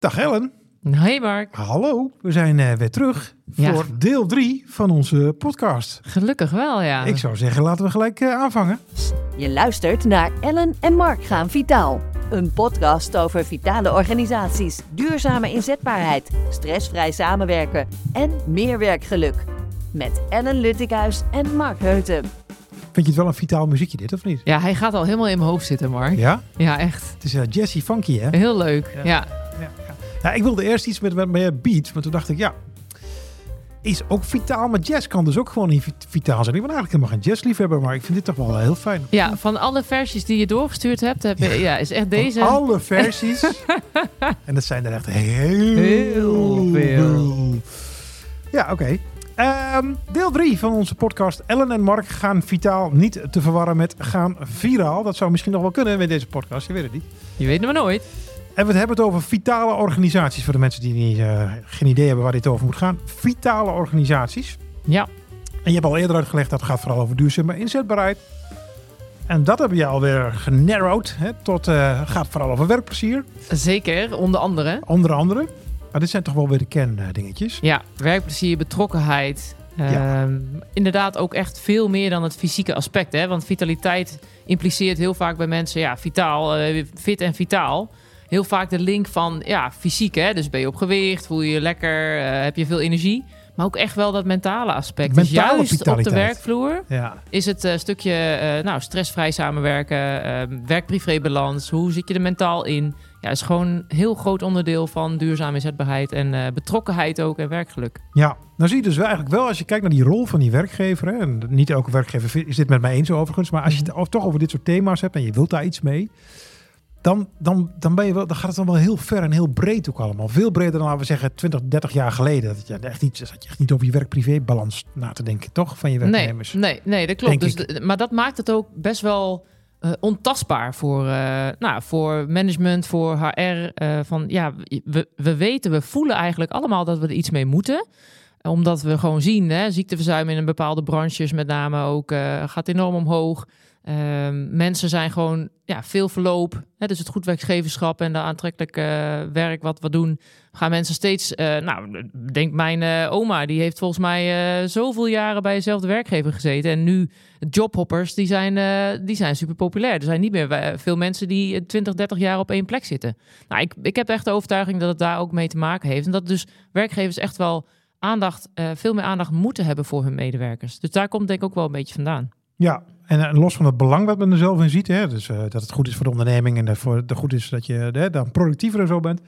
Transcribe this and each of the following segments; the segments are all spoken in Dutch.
Dag Ellen. Hey Mark. Hallo, we zijn uh, weer terug Ja. voor deel 3 van onze podcast. Gelukkig wel, ja. Ik zou zeggen, laten we gelijk uh, aanvangen. Je luistert naar Ellen en Mark gaan vitaal. Een podcast over vitale organisaties, duurzame inzetbaarheid, stressvrij samenwerken en meer werkgeluk. Met Ellen Luttikhuis en Mark Heuten. Vind je het wel een vitaal muziekje dit, of niet? Ja, hij gaat al helemaal in mijn hoofd zitten, Mark. Ja, Ja? echt. Het is uh, Jesse Funky, hè? Heel leuk. Ja. Ja. Ja, ik wilde eerst iets met, met meer beat, maar toen dacht ik, ja, is ook vitaal, maar jazz kan dus ook gewoon niet vit- vitaal zijn. Ik ben eigenlijk helemaal geen jazzliefhebber, maar ik vind dit toch wel heel fijn. Ja, van alle versies die je doorgestuurd hebt, heb je, ja, is echt deze. Van alle versies. en dat zijn er echt heel, Heel veel. Ja, oké. Ehm, deel 3 van onze podcast. Ellen en Mark gaan vitaal niet te verwarren met gaan viraal. Dat zou misschien nog wel kunnen met deze podcast. Je weet het niet. Je weet het maar nooit. En we hebben het over vitale organisaties. Voor de mensen die niet, eh, geen idee hebben waar dit over moet gaan. Vitale organisaties. Ja, En je hebt al eerder uitgelegd dat het gaat vooral over duurzame inzetbaarheid. En dat heb je alweer genarrowd. Hè, tot eh, gaat vooral over werkplezier. zeker. Onder andere. Onder andere. Maar dit zijn toch wel weer de kerndingetjes. Ja, werkplezier, betrokkenheid. Ja. Ehm, inderdaad ook echt veel meer dan het fysieke aspect. Hè? Want vitaliteit impliceert heel vaak bij mensen, ja, vitaal, eh, fit en vitaal. Heel vaak de link van, ja, fysiek. Hè? Dus ben je op gewicht, voel je je lekker, eh, heb je veel energie. Maar ook echt wel dat mentale aspect. dus Mentale juist op de vitaliteit. werkvloer Ja. is het eh, stukje eh, nou, stressvrij samenwerken, eh, werk-privé-balans. Hoe zit je er mentaal in? Ja, is gewoon een heel groot onderdeel van duurzame inzetbaarheid en betrokkenheid ook en werkgeluk. Ja, nou zie je dus wel eigenlijk wel als je kijkt naar die rol van die werkgever. Hè, en niet elke werkgever is dit met mij eens overigens. Maar als je het toch over dit soort thema's hebt en je wilt daar iets mee. Dan, dan, dan, ben je wel, dan gaat het dan wel heel ver en heel breed ook allemaal. Veel breder dan, laten we zeggen, 20, 30 jaar geleden. Dat je echt niet, zat je echt niet over je werk-privé-balans na te denken, toch? Van je Nee, werknemers. nee, nee, dat klopt. Dus, de- maar dat maakt het ook best wel eh, ontastbaar voor, eh, nou, voor management, voor HR. eh, van, ja, we, we weten, we voelen eigenlijk allemaal dat we er iets mee moeten. Omdat we gewoon zien, hè, ziekteverzuim in een bepaalde branches met name ook gaat enorm omhoog. Ehm, mensen zijn gewoon ja, veel verloop. Hè, dus het goed werkgeverschap en de aantrekkelijke eh, werk wat we doen, gaan mensen steeds. eh, nou, denk mijn eh, oma, die heeft volgens mij zoveel jaren bij dezelfde werkgever gezeten. En nu jobhoppers, die zijn, die zijn super populair. Er zijn niet meer veel mensen die eh, 20, 30 jaar op één plek zitten. Nou, ik, ik heb echt de overtuiging dat het daar ook mee te maken heeft. En dat dus werkgevers echt wel aandacht, veel meer aandacht moeten hebben voor hun medewerkers. Dus daar komt denk ik ook wel een beetje vandaan. Ja, en eh, los van het belang wat men er zelf in ziet. Hè, dus eh, dat het goed is voor de onderneming en dat voor de goed is dat je hè, dan productiever en zo bent.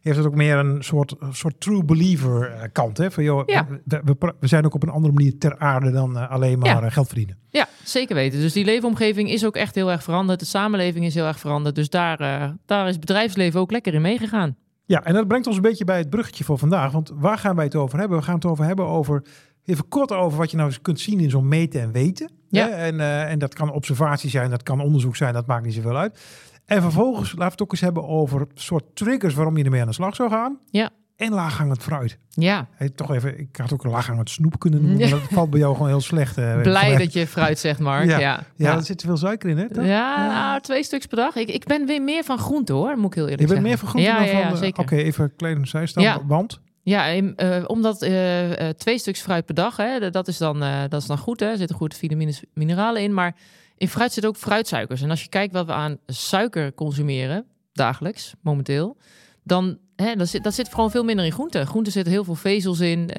Heeft het ook meer een soort, soort true believer eh, kant. Hè? Van, joh, Ja. we, we, we zijn ook op een andere manier ter aarde dan eh, alleen maar Ja. eh, geld verdienen. Ja, zeker weten. Dus die leefomgeving is ook echt heel erg veranderd. De samenleving is heel erg veranderd. Dus daar, eh, daar is bedrijfsleven ook lekker in meegegaan. Ja, en dat brengt ons een beetje bij het bruggetje voor vandaag. Want waar gaan wij het over hebben? We gaan het over hebben over, even kort over wat je nou eens kunt zien in zo'n meten en weten. Ja. Hè? En, eh, en dat kan observatie zijn, dat kan onderzoek zijn, dat maakt niet zoveel uit. En vervolgens laten we het ook eens hebben over soort triggers waarom je ermee aan de slag zou gaan. Ja. En laaghangend fruit. Ja, Hey, toch even, ik had ook een laaghangend snoep kunnen noemen, Ja. maar dat valt bij jou gewoon heel slecht. eh, blij vanuit- dat je fruit zegt, Mark. Ja. Ja, ja. Ja, er zit veel suiker in, hè? toch? Ja, nou, twee stuks per dag. Ik, ik ben weer meer van groente hoor, moet ik heel eerlijk Je bent zeggen. meer van groente ja, dan ja, van... ja, eh, zeker. Oké, even een kleine zijstand, Ja. want... Ja, eh, omdat eh, eh, twee stuks fruit per dag, hè, dat, is dan, dat is dan goed. Hè. Er zitten goede vitamines, mineralen in. Maar in fruit zitten ook fruitsuikers. En als je kijkt wat we aan suiker consumeren, dagelijks, momenteel, dan hè, dat zit, dat zit gewoon veel minder in groenten. Groenten zitten heel veel vezels in.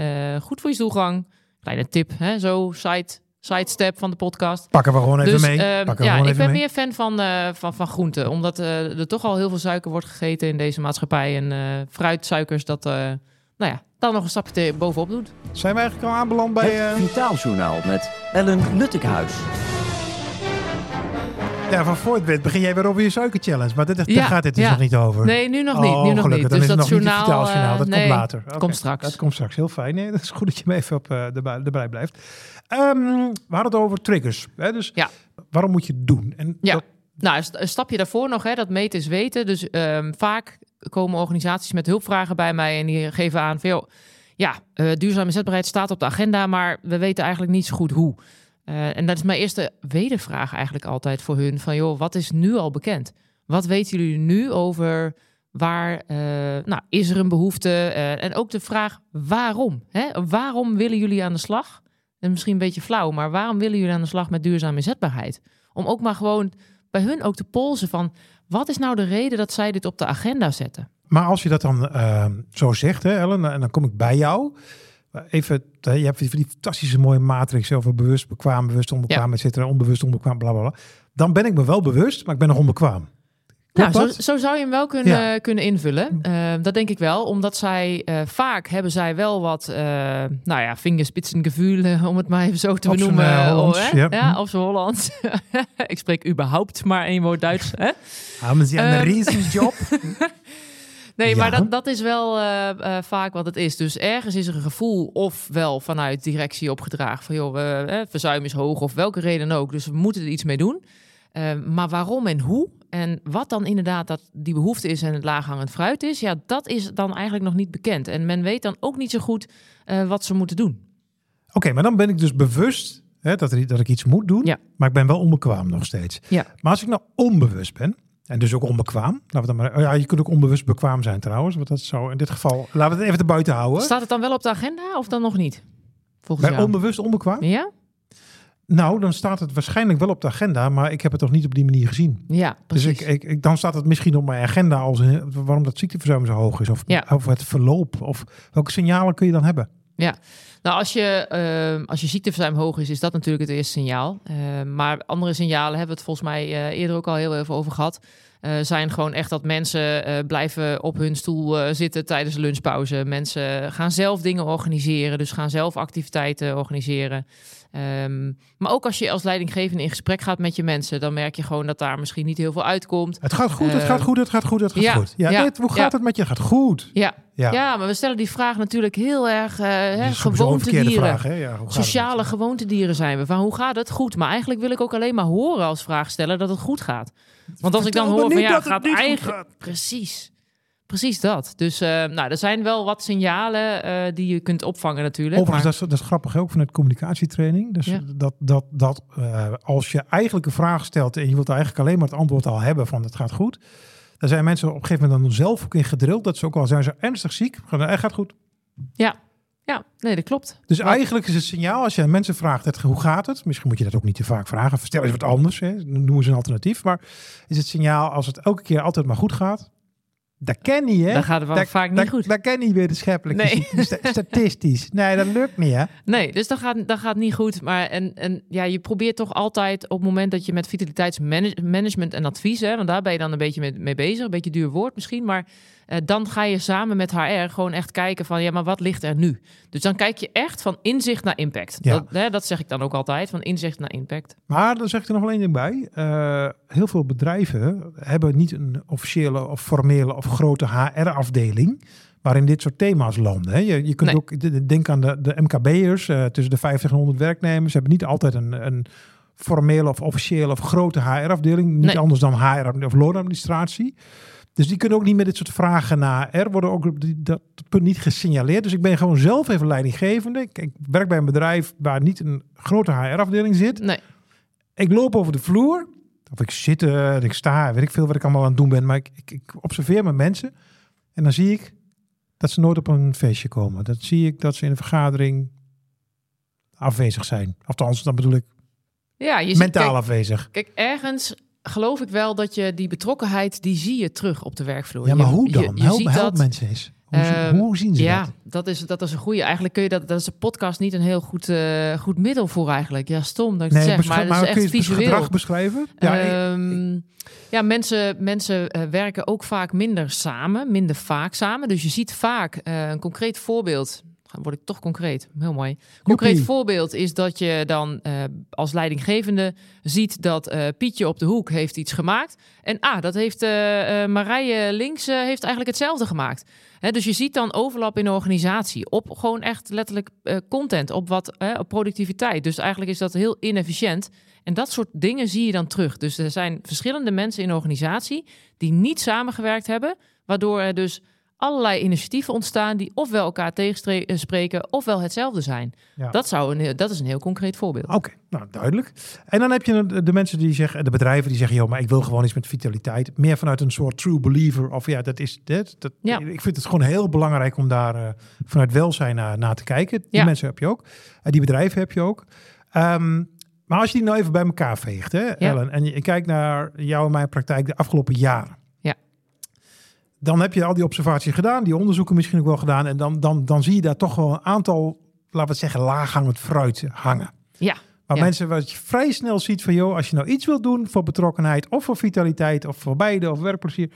goed voor je stoelgang. Kleine tip, hè, zo side, sidestep van de podcast. Pakken we gewoon even dus mee. ehm, Pakken ja, ik ben mee. meer fan van, van, van groenten. Omdat er toch al heel veel suiker wordt gegeten in deze maatschappij. En fruitsuikers, dat, nou ja, dan nog een stapje te- bovenop doet. Zijn we eigenlijk al aanbeland bij... Het eh, Vitaaljournaal met Ellen Luttikhuis. Ja, van voor het begin jij weer over je suikerchallenge. Maar dit, daar Ja, gaat dit dus ja. nog niet over. Nee, nu nog niet. Oh, Nu nog gelukkig. niet. Dan Dus is dat nog niet journaal, eh, Dat nee, komt later. Komt straks. Dat komt straks. Heel fijn. Nee, dat is goed dat je me even op, eh, erbij, erbij blijft. Ehm, we hadden het over triggers. Hè? Dus Ja. waarom moet je het doen? En Ja. dat- Nou, een st- een stapje daarvoor nog, hè, dat meten is weten. Dus ehm, vaak komen organisaties met hulpvragen bij mij en die geven aan joh, ja, eh duurzame inzetbaarheid staat op de agenda, maar we weten eigenlijk niet zo goed hoe. Eh, en dat is mijn eerste wedervraag eigenlijk altijd voor hun. Van joh, wat is nu al bekend? Wat weten jullie nu over Waar eh, nou, is er een behoefte? Eh, en ook de vraag waarom? Hè? Waarom willen jullie aan de slag? En misschien een beetje flauw, maar waarom willen jullie aan de slag met duurzame inzetbaarheid? Om ook maar gewoon bij hun ook te polsen van wat is nou de reden dat zij dit op de agenda zetten? Maar als je dat dan uh, zo zegt, hè, Ellen, en dan kom ik bij jou. Even, je hebt die, die fantastische mooie matrix over bewust, bekwaam, bewust, onbekwaam, ja. et cetera, onbewust, onbekwaam, bla bla bla. Dan ben ik me wel bewust, maar ik ben nog onbekwaam. Nou, zo, zo, zou je hem wel kunnen, kunnen invullen. Uh, dat denk ik wel, omdat zij uh, vaak hebben zij wel wat, uh, nou ja, vingerspitsengevoel, om het maar even zo te op benoemen. Hollands, oh, ja. ja, op zijn Hollands. ik spreek überhaupt maar één woord Duits. Hè? Hebben ze een riesenjob? Nee, Ja. maar dat, dat is wel eh, eh, vaak wat het is. Dus ergens is er een gevoel, ofwel vanuit directie opgedragen van joh, eh, verzuim is hoog of welke reden ook. Dus we moeten er iets mee doen. Eh, maar waarom en hoe? En wat dan inderdaad dat die behoefte is en het laaghangend fruit is, ja, dat is dan eigenlijk nog niet bekend. En men weet dan ook niet zo goed eh, wat ze moeten doen. Oké, maar dan ben ik dus bewust hè, dat, er, dat ik iets moet doen, Ja. maar ik ben wel onbekwaam nog steeds. Ja. Maar als ik nou onbewust ben, en dus ook onbekwaam, laten we dan maar, oh ja, je kunt ook onbewust bekwaam zijn trouwens, want dat is zo in dit geval, laten we het even te buiten houden. Staat het dan wel op de agenda of dan nog niet? Volgens Bij jou. onbewust onbekwaam? Ja? Nou, dan staat het waarschijnlijk wel op de agenda, maar ik heb het toch niet op die manier gezien. Ja, Dus precies. ik, ik, ik- dan staat het misschien op mijn agenda als waarom dat ziekteverzuim zo hoog is. Of, Ja. of het verloop. Of welke signalen kun je dan hebben? Nou, als je, eh, als je ziekteverzuim hoog is, is dat natuurlijk het eerste signaal. Eh, maar andere signalen hebben we het volgens mij eh, eerder ook al heel even over gehad. Eh, zijn gewoon echt dat mensen eh, blijven op hun stoel eh, zitten tijdens de lunchpauze. Mensen gaan zelf dingen organiseren, dus gaan zelf activiteiten organiseren. Ehm, maar ook als je als leidinggevende in gesprek gaat met je mensen, dan merk je gewoon dat daar misschien niet heel veel uitkomt. Het gaat goed, het gaat goed, het gaat goed, het gaat ja, goed. Ja, ja, dit, hoe gaat ja. het met je? Het gaat goed. Ja, Ja, ja. maar we stellen die vraag natuurlijk heel erg uh, hè, gewoontedieren. vraag, hè? Sociale gewoontedieren zijn we. Van hoe gaat het? Goed. Maar eigenlijk wil ik ook alleen maar horen als vraagsteller dat het goed gaat. Want als ik dan hoor van ja, dat het gaat niet gaat. Precies. Precies dat. Dus eh, nou, er zijn wel wat signalen eh, die je kunt opvangen natuurlijk. Overigens, maar- dat, is, dat is grappig ook vanuit communicatietraining. Dus Ja. dat, dat, dat eh, als je eigenlijk een vraag stelt en je wilt eigenlijk alleen maar het antwoord al hebben van het gaat goed. Dan zijn mensen op een gegeven moment dan zelf ook in gedrild. Dat ze ook al zijn ze ernstig ziek. Gaan, Het gaat goed. ja, nee, dat klopt. Dus Maar- eigenlijk is het signaal als je aan mensen vraagt, het, hoe gaat het? Misschien moet je dat ook niet te vaak vragen. Stel eens wat anders, hè. noemen ze een alternatief. Maar is het signaal als het elke keer altijd maar goed gaat? Dat ken je? Dan gaat het wel Dat- vaak niet dat, goed. Dat ken je wetenschappelijk. Nee. gezien. Sta- Statistisch. Nee, dat lukt niet, hè? Nee, dus dat gaat, dat gaat niet goed. Maar en, en ja, je probeert toch altijd op het moment dat je met vitaliteitsmanagement en advies, hè, want daar ben je dan een beetje mee, mee bezig, een beetje duur woord misschien, maar eh, dan ga je samen met HR gewoon echt kijken van ja, maar wat ligt er nu? Dus dan kijk je echt van inzicht naar impact. Ja. Dat, hè, dat zeg ik dan ook altijd, van inzicht naar impact. Maar dan zeg ik er nog wel één ding bij. Eh, heel veel bedrijven hebben niet een officiële of formele of grote HR-afdeling waarin dit soort thema's landen. Hè. Je, je kunt Nee. ook d- d- denken aan de, de MKB'ers, eh, tussen de 50 en 100 werknemers, hebben niet altijd een, een formele of officiële of grote HR-afdeling. Niet Nee. anders dan HR of loonadministratie. Dus die kunnen ook niet met dit soort vragen naar R worden ook op die, dat punt niet gesignaleerd. Dus ik ben gewoon zelf even leidinggevende. Ik, ik werk bij een bedrijf waar niet een grote HR-afdeling zit. Nee, Ik loop over de vloer. Of ik zit ik sta, weet ik veel wat ik allemaal aan het doen ben. Maar ik, ik, ik observeer mijn mensen. En dan zie ik dat ze nooit op een feestje komen. Dan zie ik dat ze in een vergadering afwezig zijn. Althans, dan bedoel ik ja, je ziet, mentaal kijk, afwezig. kijk, ergens geloof ik wel dat je die betrokkenheid, die zie je terug op de werkvloer. Ja, maar Je- hoe je- dan? Je, help ziet help dat, mensen eens. Hoe, zien- Ehm, hoe zien ze ja, dat? dat is, dat is een goede. Eigenlijk kun je dat, dat is een podcast niet een heel goed, eh, goed middel voor eigenlijk. Ja, stom dat ik het zeg, maar is echt je het visueel. gedrag beschrijven? Ja, ik- Ehm, ja, mensen, mensen eh, werken ook vaak minder samen, minder vaak samen. Dus je ziet vaak eh, een concreet voorbeeld. Dan word ik toch concreet. Heel mooi. Concreet Joepie. voorbeeld is dat je dan eh, als leidinggevende ziet dat eh, Pietje op de hoek heeft iets gemaakt. En ah, dat heeft eh, Marije links heeft eigenlijk hetzelfde gemaakt. Hè, dus je ziet dan overlap in de organisatie op gewoon echt letterlijk content, op wat op productiviteit. Dus eigenlijk is dat heel inefficiënt. En dat soort dingen zie je dan terug. Dus er zijn verschillende mensen in de organisatie die niet samengewerkt hebben, waardoor er dus allerlei initiatieven ontstaan die ofwel elkaar tegenspreken ofwel hetzelfde zijn. Ja. Dat, zou een, heel- dat is een heel concreet voorbeeld. Oké, nou duidelijk. En dan heb je de, mensen die zeggen, de bedrijven die zeggen, joh, maar ik wil gewoon iets met vitaliteit. Meer vanuit een soort true believer. Of ja, dat is dit. Dat, Ja. Ik vind het gewoon heel belangrijk om daar eh, vanuit welzijn naar, naar te kijken. Die Ja. mensen heb je ook. En die bedrijven heb je ook. Ehm, maar als je die nou even bij elkaar veegt, hè, Ellen, en je, kijkt naar jouw en mijn praktijk de afgelopen jaren. Dan heb je al die observaties gedaan, die onderzoeken misschien ook wel gedaan. En dan, dan, dan zie je daar toch wel een aantal, laten we het zeggen, laaghangend fruit hangen. Ja, Maar Ja. mensen wat je vrij snel ziet van, joh, als je nou iets wilt doen voor betrokkenheid of voor vitaliteit of voor beide of werkplezier,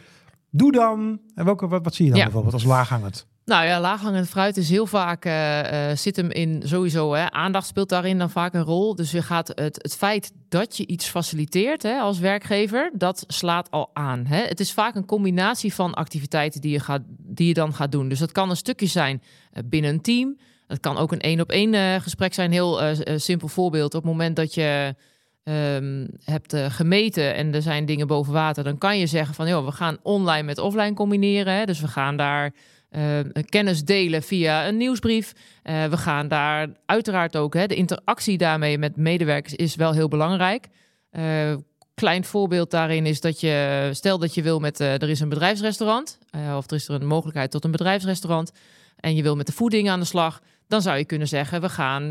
doe dan. En welke, wat, wat zie je dan Ja. bijvoorbeeld als laaghangend? Nou ja, laaghangend fruit is heel vaak, eh, zit hem in sowieso, hè, aandacht speelt daarin dan vaak een rol. Dus je gaat het, het feit dat je iets faciliteert hè, als werkgever, dat slaat al aan. Hè. Het is vaak een combinatie van activiteiten die je, gaat, die je dan gaat doen. Dus dat kan een stukje zijn eh, binnen een team. Het kan ook een één-op-één eh, gesprek zijn. Heel simpel voorbeeld. Op het moment dat je ehm, hebt gemeten en er zijn dingen boven water, dan kan je zeggen van, joh, we gaan online met offline combineren. Hè. Dus we gaan daar eh, kennis delen via een nieuwsbrief. Eh, we gaan daar uiteraard ook, hè, de interactie daarmee met medewerkers is wel heel belangrijk. Eh, klein voorbeeld daarin is dat je, stel dat je wil met, er is een bedrijfsrestaurant, of er is er een mogelijkheid tot een bedrijfsrestaurant, en je wil met de voeding aan de slag, dan zou je kunnen zeggen, we gaan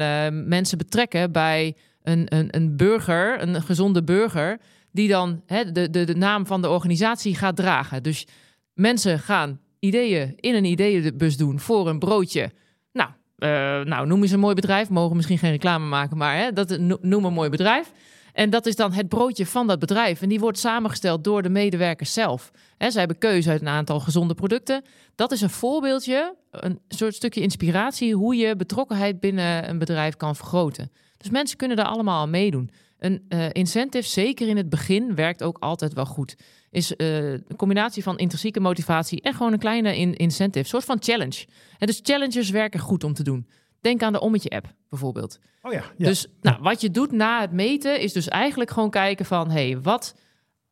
mensen betrekken bij een, een, een burger, een gezonde burger, die dan hè, de, de, de naam van de organisatie gaat dragen. Dus mensen gaan ideeën in een ideeënbus doen voor een broodje. Nou, eh, nou noem eens een mooi bedrijf. Mogen misschien geen reclame maken, maar hè, dat, no- noem een mooi bedrijf. En dat is dan het broodje van dat bedrijf. En die wordt samengesteld door de medewerkers zelf. Hè, zij hebben keuze uit een aantal gezonde producten. Dat is een voorbeeldje, een soort stukje inspiratie... hoe je betrokkenheid binnen een bedrijf kan vergroten. Dus mensen kunnen daar allemaal aan meedoen. Een eh, incentive, zeker in het begin, werkt ook altijd wel goed. Is eh, een combinatie van intrinsieke motivatie en gewoon een kleine in incentive. Een soort van challenge. En dus challenges werken goed om te doen. Denk aan de Ommetje-app bijvoorbeeld. Oh ja, ja. Dus nou, wat je doet na het meten is dus eigenlijk gewoon kijken van... hey, wat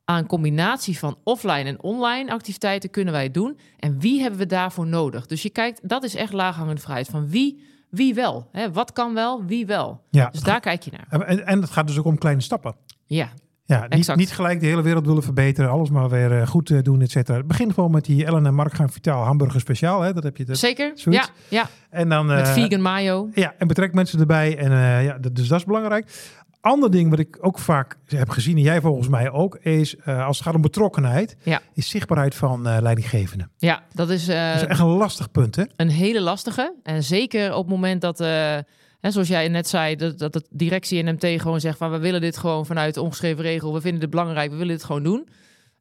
aan combinatie van offline en online activiteiten kunnen wij doen... en wie hebben we daarvoor nodig? Dus je kijkt, dat is echt laaghangend fruit. Van wie, wie wel? Hè? Wat kan wel, wie wel? ja. Dus daar kijk je naar. En, en het gaat dus ook om kleine stappen. Ja, Ja, niet, niet gelijk de hele wereld willen verbeteren, alles maar weer eh, goed eh, doen, et cetera. Begin gewoon met die Ellen en Mark gaan vitaal hamburger speciaal, hè? dat heb je. Dus. zeker. zoiets? Ja, ja, En dan met eh, vegan mayo. Ja, en betrek mensen erbij. En eh, ja, dat, dus dat is belangrijk. Ander ding wat ik ook vaak heb gezien, en jij volgens mij ook, is eh, als het gaat om betrokkenheid, Ja. is zichtbaarheid van eh leidinggevenden. Ja, dat is, eh, dat is echt een lastig punt, hè? een hele lastige. En zeker op het moment dat, hè, zoals jij net zei, dat, dat de directie en MT gewoon zegt van we willen dit gewoon vanuit de ongeschreven regel, we vinden dit belangrijk, we willen dit gewoon doen.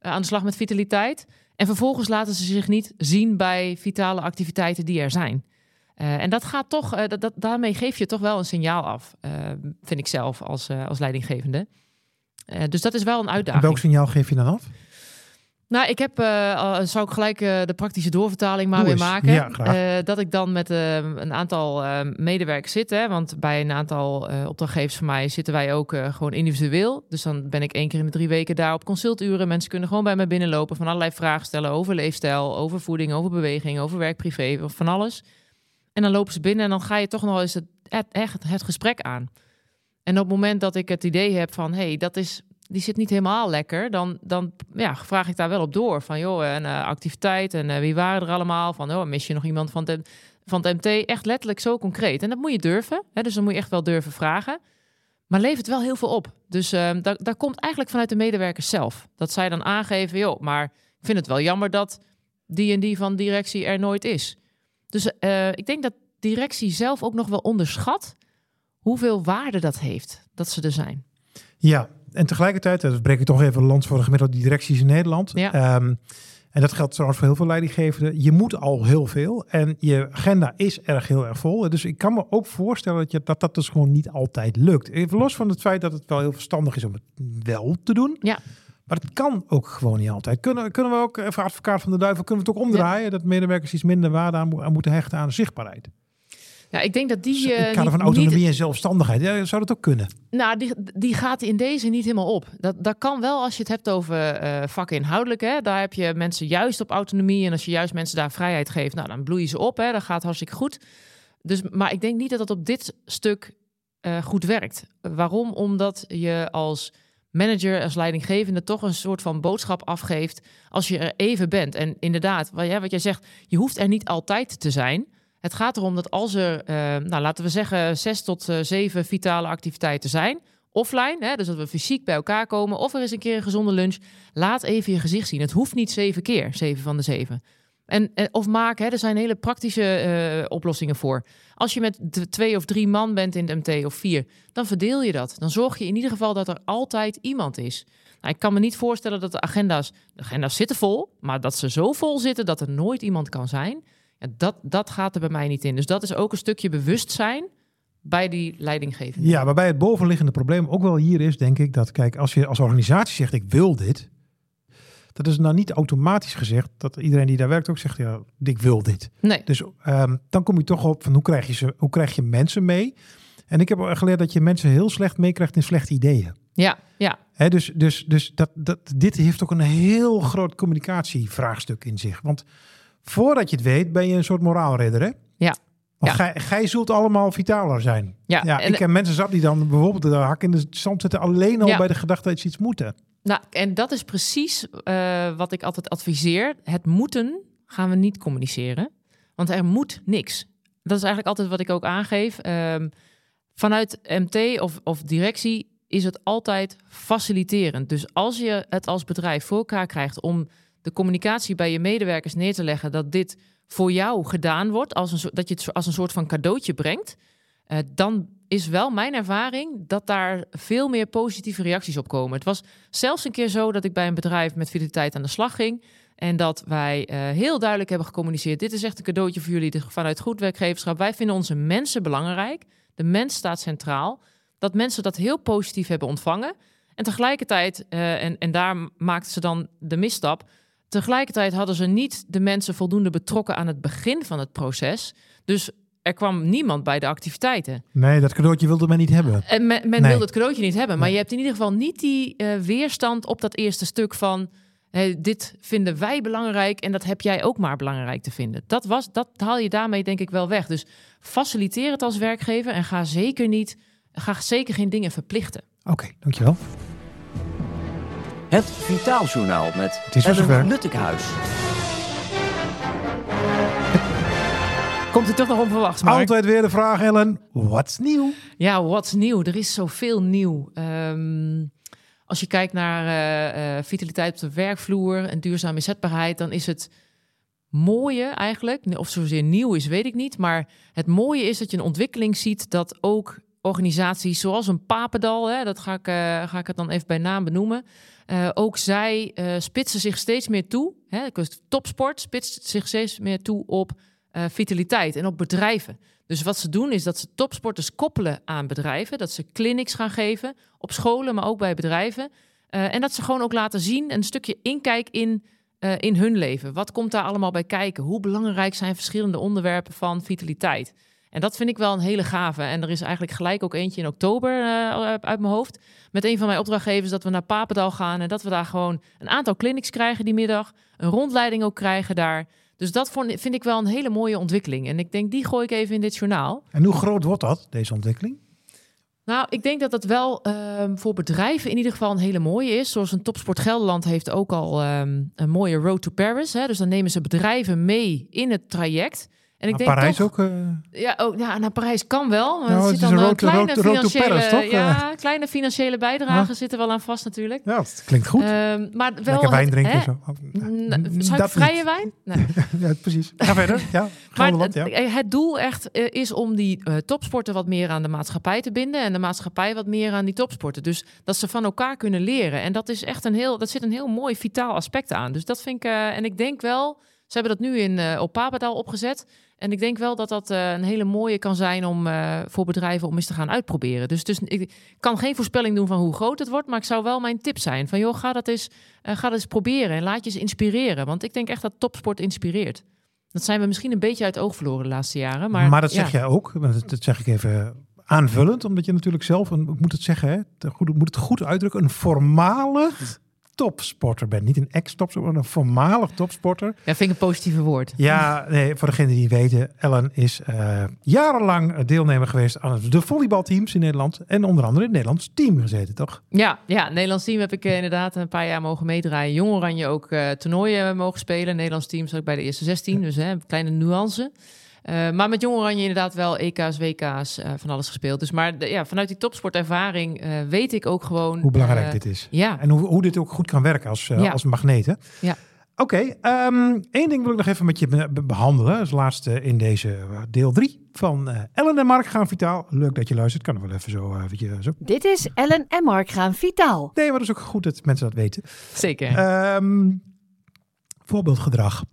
Aan de slag met vitaliteit. En vervolgens laten ze zich niet zien bij vitale activiteiten die er zijn. Eh, en dat gaat toch, eh, dat, dat, daarmee geef je toch wel een signaal af, eh, vind ik zelf als, als leidinggevende. Dus dat is wel een En uitdaging. welk signaal geef je dan af? Nou, ik heb, zou ik gelijk de praktische doorvertaling maar weer maken. Ja, dat ik dan met een aantal medewerkers zit. Hè, want bij een aantal opdrachtgevers van mij zitten wij ook gewoon individueel. Dus dan ben ik één keer in de drie weken daar op consulturen. Mensen kunnen gewoon bij mij binnenlopen, van allerlei vragen stellen over leefstijl, over voeding, over beweging, over werk, privé, van alles. En dan lopen ze binnen en dan ga je toch nog eens het, het, echt het gesprek aan. En op het moment dat ik het idee heb van, hé, hey, dat is, die zit niet helemaal lekker, dan, dan ja, vraag ik daar wel op door. Van, joh, en eh, activiteit en eh, wie waren er allemaal? Van, oh, mis je nog iemand van het, van MT? Echt letterlijk zo concreet. En dat moet je durven. Hè? Dus dan moet je echt wel durven vragen. Maar levert wel heel veel op. Dus daar, daar komt eigenlijk vanuit de medewerkers zelf. Dat zij dan aangeven, joh, maar ik vind het wel jammer dat die en die van directie er nooit is. Dus eh, ik denk dat directie zelf ook nog wel onderschat hoeveel waarde dat heeft dat ze er zijn. Ja, en tegelijkertijd, dat breek ik toch even een land voor de gemiddelde directies in Nederland. Ja. Ehm, en dat geldt trouwens voor heel veel leidinggevenden. Je moet al heel veel en je agenda is erg heel erg vol. Dus ik kan me ook voorstellen dat je, dat, dat dus gewoon niet altijd lukt. Even los van het feit dat het wel heel verstandig is om het wel te doen. Ja. Maar het kan ook gewoon niet altijd. Kunnen, kunnen we ook, even advocaat van de duivel, kunnen we het ook omdraaien? Dat medewerkers iets minder waarde aan, mo- aan moeten hechten aan zichtbaarheid. Ja, ik denk dat die. in het kader van autonomie niet- en zelfstandigheid. Ja, zou dat ook kunnen? Nou, die, die gaat in deze niet helemaal op. Dat, dat kan wel als je het hebt over eh vakinhoudelijk. Hè. Daar heb je mensen juist op autonomie. En als je juist mensen daar vrijheid geeft, nou, dan bloeien ze op. Hè. Dat gaat hartstikke goed. Dus, maar ik denk niet dat dat op dit stuk eh, goed werkt. Waarom? Omdat je als manager, als leidinggevende, toch een soort van boodschap afgeeft als je er even bent. En inderdaad, wat, jij zegt, je hoeft er niet altijd te zijn. Het gaat erom dat als er, eh, nou, laten we zeggen, zes tot eh, zeven vitale activiteiten zijn, offline, hè, dus dat we fysiek bij elkaar komen, of er is een keer een gezonde lunch, laat even je gezicht zien. Het hoeft niet zeven keer, zeven van de zeven. En, en- of maak, hè, er zijn hele praktische eh, oplossingen voor. Als je met twee of drie man bent in de MT of vier, dan verdeel je dat. Dan zorg je in ieder geval dat er altijd iemand is. Nou, ik kan me niet voorstellen dat de agenda's, de agenda's zitten vol, maar dat ze zo vol zitten dat er nooit iemand kan zijn. Dat, dat gaat er bij mij niet in. Dus dat is ook een stukje bewustzijn bij die leidinggevende. Ja, waarbij het bovenliggende probleem ook wel hier is, denk ik, dat kijk, als je als organisatie zegt ik wil dit, dat is nou niet automatisch gezegd dat iedereen die daar werkt ook zegt ja, ik wil dit. Nee, Dus ehm, dan kom je toch op van hoe krijg je ze, hoe krijg je mensen mee? En ik heb geleerd dat je mensen heel slecht meekrijgt in slechte ideeën. ja, ja, dus dus, dus dat, dat, dit heeft ook een heel groot communicatievraagstuk in zich. Want voordat je het weet, ben je een soort moraalridder, hè? Ja. Want Ja. gij, gij zult allemaal vitaler zijn. ja. Ja, en, ik ken mensen zat die dan bijvoorbeeld de hak in de zand zetten alleen al Ja. bij de gedachte dat ze iets moeten. Nou, en dat is precies eh, wat ik altijd adviseer. Het moeten gaan we niet communiceren, want er moet niks. Dat is eigenlijk altijd wat ik ook aangeef. Ehm, vanuit MT of, of directie is het altijd faciliterend. Dus als je het als bedrijf voor elkaar krijgt om de communicatie bij je medewerkers neer te leggen, dat dit voor jou gedaan wordt, als een, dat je het als een soort van cadeautje brengt, eh, dan is wel mijn ervaring dat daar veel meer positieve reacties op komen. Het was zelfs een keer zo dat ik bij een bedrijf met fideliteit aan de slag ging. En dat wij eh, heel duidelijk hebben gecommuniceerd: dit is echt een cadeautje voor jullie vanuit goed werkgeverschap. Wij vinden onze mensen belangrijk. De mens staat centraal. Dat mensen dat heel positief hebben ontvangen. En tegelijkertijd, eh, en, en daar maakten ze dan de misstap. Tegelijkertijd hadden ze niet de mensen voldoende betrokken aan het begin van het proces. Dus er kwam niemand bij de activiteiten. Nee, dat cadeautje wilde men niet hebben. En men, men Nee. wilde het cadeautje niet hebben. Maar Nee. je hebt in ieder geval niet die eh, weerstand op dat eerste stuk van... Hey, dit vinden wij belangrijk en dat heb jij ook maar belangrijk te vinden. Dat, was, dat haal je daarmee denk ik wel weg. Dus faciliteer het als werkgever en ga zeker niet... Ga zeker geen dingen verplichten. Oké, dankjewel. Het Vitaaljournaal met Het is. Ellen Luttekhuis. Komt het toch nog onverwachts, Mark? Altijd weer de vraag, Ellen. What's nieuw? Ja, wat is nieuw? Er is zoveel nieuw. Ehm, als je kijkt naar eh, eh, vitaliteit op de werkvloer en duurzame inzetbaarheid, dan is het mooie eigenlijk, of zozeer nieuw is, weet ik niet. Maar het mooie is dat je een ontwikkeling ziet dat ook organisaties zoals een Papendal, hè, dat ga ik, eh, ga ik het dan even bij naam benoemen. ook zij spitsen zich steeds meer toe. Hè, topsport spitst zich steeds meer toe op eh, vitaliteit en op bedrijven. Dus wat ze doen is dat ze topsporters koppelen aan bedrijven. Dat ze clinics gaan geven op scholen, maar ook bij bedrijven. Eh, en dat ze gewoon ook laten zien een stukje inkijk in, eh, in hun leven. Wat komt daar allemaal bij kijken? Hoe belangrijk zijn verschillende onderwerpen van vitaliteit? En dat vind ik wel een hele gave. En er is eigenlijk gelijk ook eentje in oktober uit mijn hoofd. Met een van mijn opdrachtgevers dat we naar Papendal gaan. En dat we daar gewoon een aantal clinics krijgen die middag. Een rondleiding ook krijgen daar. Dus dat vond, vind ik wel een hele mooie ontwikkeling. En ik denk, die gooi ik even in dit journaal. En hoe groot wordt dat, deze ontwikkeling? Nou, ik denk dat dat wel ehm, voor bedrijven in ieder geval een hele mooie is. Zoals een Topsport Gelderland heeft ook al ehm, een mooie Road to Paris. Hè? Dus dan nemen ze bedrijven mee in het traject. En ik Maar denk Parijs toch, ook? eh, Ja, ook, ja, naar Parijs kan wel. Maar Nou, er het zit is dan een een road kleine road road financiële, Paris, ja, kleine financiële bijdrage Ja. zit er wel aan vast natuurlijk. ja, het klinkt goed. Ehm, maar wel Lekker wijn drinken hè? zo. Oh, N- n- Zou ik dat vrije niet. wijn? Nee. Ja, precies. Ga verder. Ja, Maar ja. het doel echt eh, is om die eh, topsporten wat meer aan de maatschappij te binden en de maatschappij wat meer aan die topsporten. Dus dat ze van elkaar kunnen leren. En dat is echt een heel, dat zit een heel mooi vitaal aspect aan. Dus dat vind ik, eh, en ik denk wel, ze hebben dat nu in eh, op Papendal opgezet. En ik denk wel dat dat eh, een hele mooie kan zijn om eh, voor bedrijven om eens te gaan uitproberen. Dus, dus ik kan geen voorspelling doen van hoe groot het wordt, maar ik zou wel mijn tip zijn van joh, ga dat eens, eh, ga dat eens proberen en laat je eens inspireren. Want ik denk echt dat topsport inspireert. Dat zijn we misschien een beetje uit het oog verloren de laatste jaren. Maar, Maar, dat zeg ja. jij ook. Dat, zeg ik even aanvullend, omdat je natuurlijk zelf, een, ik moet het zeggen, hè, goed, moet het goed uitdrukken, een voormalig topsporter bent. Niet een ex-topsporter, maar een voormalig topsporter. Ja, vind ik een positieve woord. Ja, nee, voor degenen die weten, Ellen is eh, jarenlang deelnemer geweest aan de volleybalteams in Nederland. En onder andere in het Nederlands team gezeten, toch? Ja, ja, het Nederlands team heb ik eh, inderdaad een paar jaar mogen meedraaien. Jong Oranje ook eh, toernooien mogen spelen. Nederlands team zat ik bij de eerste 16, dus hè, een kleine nuance. Eh, maar met Jong Oranje inderdaad wel EK's, WK's, eh, van alles gespeeld. Dus maar de- ja, vanuit die topsportervaring eh, weet ik ook gewoon... Hoe belangrijk dit is. Ja, En hoe, hoe dit ook goed kan werken als, Ja. als magneet. hè? Ja. Oké, ehm, één ding wil ik nog even met je be- be- behandelen. Als laatste in deze deel 3 van eh, Ellen en Mark gaan vitaal. Leuk dat je luistert. Kan er wel even zo. zo. Dit is Ellen en Mark gaan vitaal. Nee, maar dat is ook goed dat mensen dat weten. zeker. Ehm, voorbeeldgedrag.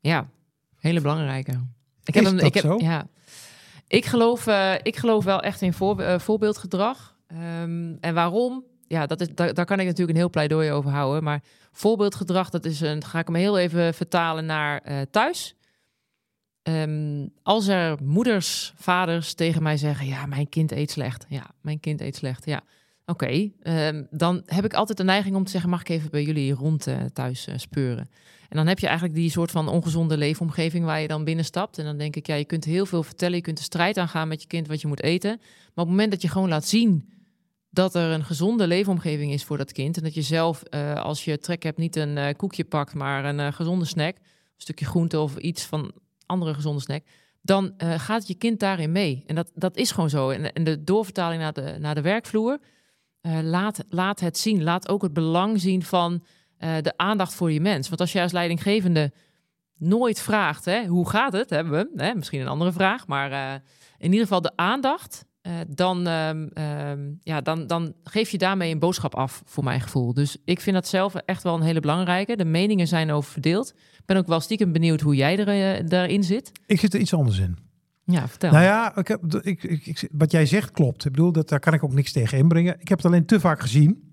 Ja, hele belangrijke. Ik Is heb dat ik heb, zo? Ja, ik geloof, eh, ik geloof wel echt in voor, eh, voorbeeldgedrag. Ehm, en waarom? Ja, dat is, daar, daar kan ik natuurlijk een heel pleidooi over houden. Maar voorbeeldgedrag, dat is een, ga ik hem heel even vertalen naar eh, thuis. Ehm, als er moeders, vaders tegen mij zeggen: Ja, mijn kind eet slecht. Ja, mijn kind eet slecht. Ja, oké. ehm, dan heb ik altijd de neiging om te zeggen: Mag ik even bij jullie rond eh, thuis eh, speuren? En dan heb je eigenlijk die soort van ongezonde leefomgeving waar je dan binnenstapt. En dan denk ik, ja, je kunt heel veel vertellen. Je kunt de strijd aangaan met je kind wat je moet eten. Maar op het moment dat je gewoon laat zien dat er een gezonde leefomgeving is voor dat kind. En dat je zelf, eh, als je trek hebt, niet een koekje pakt, maar een gezonde snack. Een stukje groente of iets van andere gezonde snack. Dan gaat je kind daarin mee. En dat, dat is gewoon zo. En, en de doorvertaling naar de, naar de werkvloer. Eh, laat, laat het zien. Laat ook het belang zien van eh, de aandacht voor je mens. Want als je als leidinggevende nooit vraagt, hè, hoe gaat het, hebben we, hè, misschien een andere vraag, maar eh, in ieder geval de aandacht, dan, ehm, ehm, ja, dan, dan geef je daarmee een boodschap af, voor mijn gevoel. Dus ik vind dat zelf echt wel een hele belangrijke. De meningen zijn over verdeeld. Ik ben ook wel stiekem benieuwd hoe jij er, eh, daarin zit. Ik zit er iets anders in. Ja, vertel. Nou ja, ik heb, ik, ik, wat jij zegt klopt. Ik bedoel, dat, daar kan ik ook niks tegen inbrengen. Ik heb het alleen te vaak gezien.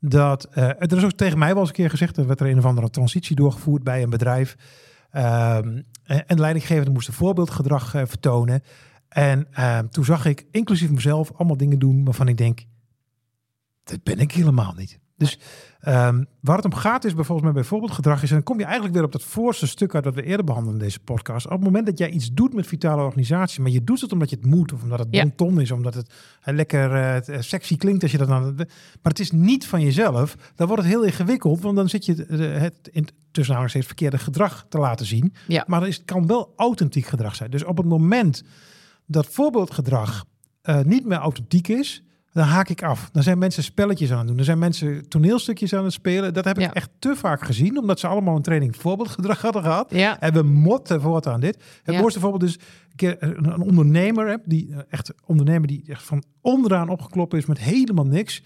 Dat, eh, er is ook tegen mij wel eens een keer gezegd, er werd er een of andere transitie doorgevoerd bij een bedrijf. Ehm, en de leidinggevende moest een voorbeeldgedrag eh, vertonen. En ehm, toen zag ik, inclusief mezelf, allemaal dingen doen waarvan ik denk, dat ben ik helemaal niet. Dus ehm, waar het om gaat is bijvoorbeeld met bijvoorbeeld gedrag is, en dan kom je eigenlijk weer op dat voorste stuk uit dat we eerder behandelen in deze podcast. Op het moment dat jij iets doet met vitale organisatie, maar je doet het omdat je het moet, of omdat het Ja. bon ton is, omdat het eh, lekker eh, eh, sexy klinkt als je dat dan. Maar het is niet van jezelf, dan wordt het heel ingewikkeld, want dan zit je het in tussen aanhalingstekens verkeerde gedrag te laten zien. Ja. Maar het kan wel authentiek gedrag zijn. Dus op het moment dat voorbeeldgedrag niet meer authentiek is, dan haak ik af. Dan zijn mensen spelletjes aan het doen. Dan zijn mensen toneelstukjes aan het spelen. Dat heb ik Ja. echt te vaak gezien, omdat ze allemaal een training voorbeeldgedrag hadden gehad. Ja, En we motten voort aan dit. Het Ja. mooiste voorbeeld is een, ondernemer, hè, die eh, echt ondernemer die echt van onderaan opgeklopt is met helemaal niks.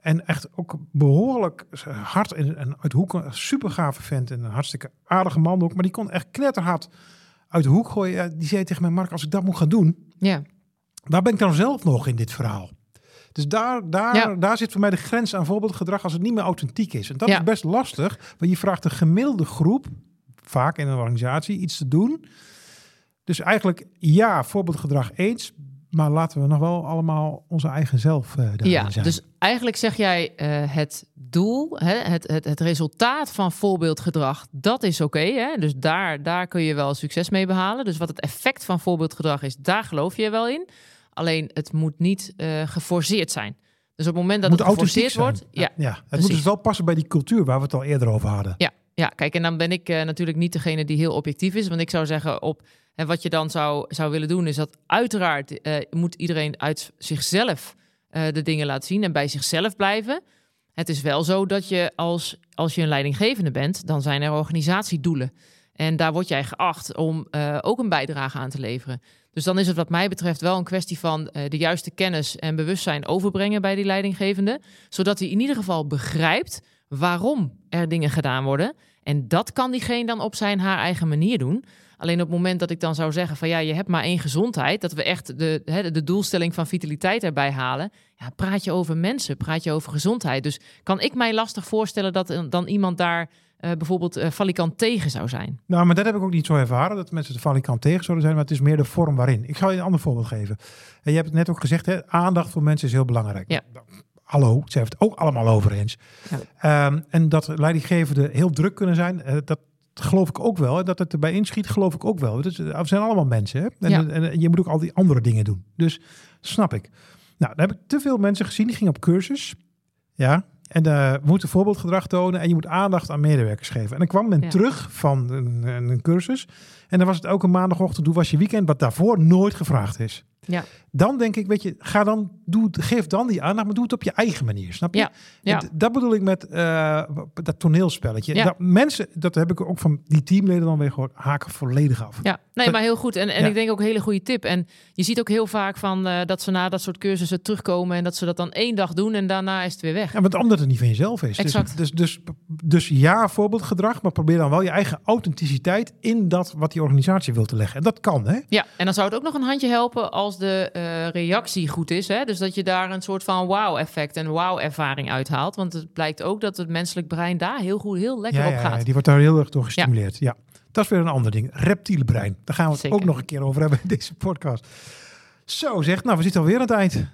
En echt ook behoorlijk hard en, en uit hoeken. Super gave vent en een hartstikke aardige man ook. Maar die kon echt knetterhard uit de hoek gooien. Die zei tegen mij, Mark, als ik dat moet gaan doen, ja. waar ben ik dan zelf nog in dit verhaal? Dus daar, daar, Ja. daar zit voor mij de grens aan voorbeeldgedrag als het niet meer authentiek is. En dat Ja. is best lastig, want je vraagt een gemiddelde groep, vaak in een organisatie, iets te doen. Dus eigenlijk ja, voorbeeldgedrag eens, maar laten we nog wel allemaal onze eigen zelf daarin Ja, zijn. dus eigenlijk zeg jij eh, het doel, hè, het, het, het resultaat van voorbeeldgedrag, dat is oké. hè? dus daar, daar kun je wel succes mee behalen. Dus wat het effect van voorbeeldgedrag is, daar geloof je wel in. Alleen het moet niet eh, geforceerd zijn. Dus op het moment dat moet het, geforceerd zijn. wordt, ja, ja, het precies. moet dus wel passen bij die cultuur waar we het al eerder over hadden. Ja, ja, kijk, en dan ben ik eh, natuurlijk niet degene die heel objectief is. Want ik zou zeggen, op en wat je dan zou, zou willen doen, is dat uiteraard eh, moet iedereen uit zichzelf de dingen laten zien en bij zichzelf blijven. Het is wel zo dat je als, als je een leidinggevende bent, dan zijn er organisatiedoelen. En daar word jij geacht om eh, ook een bijdrage aan te leveren. Dus dan is het wat mij betreft wel een kwestie van eh, de juiste kennis en bewustzijn overbrengen bij die leidinggevende. Zodat hij in ieder geval begrijpt waarom er dingen gedaan worden. En dat kan diegene dan op zijn haar eigen manier doen. Alleen op het moment dat ik dan zou zeggen van ja, je hebt maar één gezondheid, dat we echt de, de doelstelling van vitaliteit erbij halen. Ja, praat je over mensen, praat je over gezondheid. Dus kan ik mij lastig voorstellen dat dan iemand daar bijvoorbeeld uh, valikant tegen zou zijn. Nou, maar dat heb ik ook niet zo ervaren, dat mensen de valikant tegen zouden zijn, maar het is meer de vorm waarin. Ik ga je een ander voorbeeld geven. En je hebt het net ook gezegd, hè, aandacht voor mensen is heel belangrijk. Ja. Hallo, ze heeft het ook allemaal over eens. Ja. Um, en dat leidinggevenden heel druk kunnen zijn, uh, dat geloof ik ook wel. En dat het erbij inschiet, geloof ik ook wel. Dus, we zijn allemaal mensen. Hè? En, Ja. en, je moet ook al die andere dingen doen. Dus snap ik. Nou, dan heb ik te veel mensen gezien die gingen op cursus. Ja. En uh, we moeten voorbeeldgedrag tonen en je moet aandacht aan medewerkers geven. En dan kwam men Ja. terug van een, een, een cursus. En dan was het elke maandagochtend, hoe was je weekend? Wat daarvoor nooit gevraagd is. Ja. Dan denk ik, weet je, ga dan, doe, geef dan die aandacht, maar doe het op je eigen manier, snap je? Ja, Dat bedoel ik met eh, dat toneelspelletje. Ja. Dat mensen, dat heb ik ook van die teamleden dan weer gehoord, haken volledig af. Ja, nee, maar heel goed. En, en Ja. ik denk ook een hele goede tip. En je ziet ook heel vaak van eh, dat ze na dat soort cursussen terugkomen en dat ze dat dan één dag doen en daarna is het weer weg. Ja, want omdat het niet van jezelf is. Dus- Exact. Dus, dus, dus, dus ja, voorbeeldgedrag, maar probeer dan wel je eigen authenticiteit in dat wat die organisatie wil te leggen. En dat kan, hè? Ja, en dan zou het ook nog een handje helpen als de eh, reactie goed is. Hè? Dus dat je daar een soort van wow-effect en wow-ervaring uithaalt. Want het blijkt ook dat het menselijk brein daar heel goed, heel lekker ja, op gaat. ja, die wordt daar heel erg door gestimuleerd. Ja. Dat is weer een ander ding. Reptiele brein. Daar gaan we het Zeker. ook nog een keer over hebben in deze podcast. Zo zeg, nou, we zitten alweer aan het eind.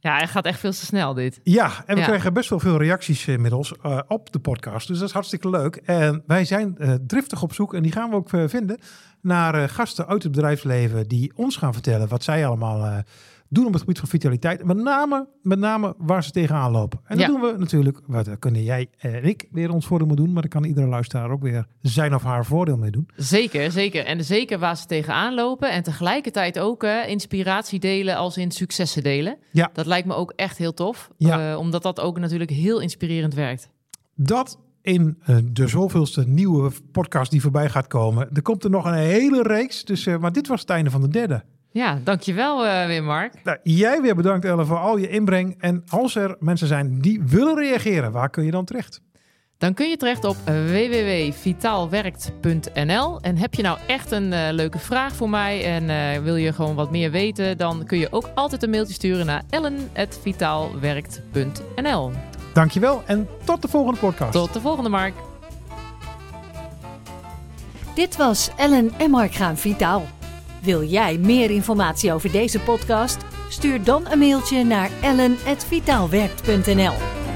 Ja, het gaat echt veel te snel dit. Ja, en we Ja. krijgen best wel veel reacties inmiddels eh, op de podcast. Dus dat is hartstikke leuk. En wij zijn eh, driftig op zoek, en die gaan we ook eh, vinden, naar eh, gasten uit het bedrijfsleven die ons gaan vertellen wat zij allemaal eh, doen op het gebied van vitaliteit. Met name, met name waar ze tegenaan lopen. En dat Ja. doen we natuurlijk, wat kunnen jij en ik weer ons voordeel mee doen, maar daar kan iedere luisteraar ook weer zijn of haar voordeel mee doen. Zeker, zeker. En zeker waar ze tegenaan lopen. En tegelijkertijd ook eh, inspiratie delen als in successen delen. Ja. Dat lijkt me ook echt heel tof. Ja. eh, omdat dat ook natuurlijk heel inspirerend werkt. Dat in eh, de zoveelste nieuwe podcast die voorbij gaat komen. Er komt er nog een hele reeks, dus, maar dit was het einde van de derde. Ja, dankjewel eh weer Mark. Nou, jij weer bedankt Elle voor al je inbreng. En als er mensen zijn die willen reageren, waar kun je dan terecht? Dan kun je terecht op www.vitaalwerkt.nl. En heb je nou echt een eh, leuke vraag voor mij en eh, wil je gewoon wat meer weten, dan kun je ook altijd een mailtje sturen naar ellen.vitaalwerkt.nl. Dankjewel en tot de volgende podcast. Tot de volgende Mark. Dit was Ellen en Mark gaan vitaal. Wil jij meer informatie over deze podcast? Stuur dan een mailtje naar ellen.vitaalwerkt.nl.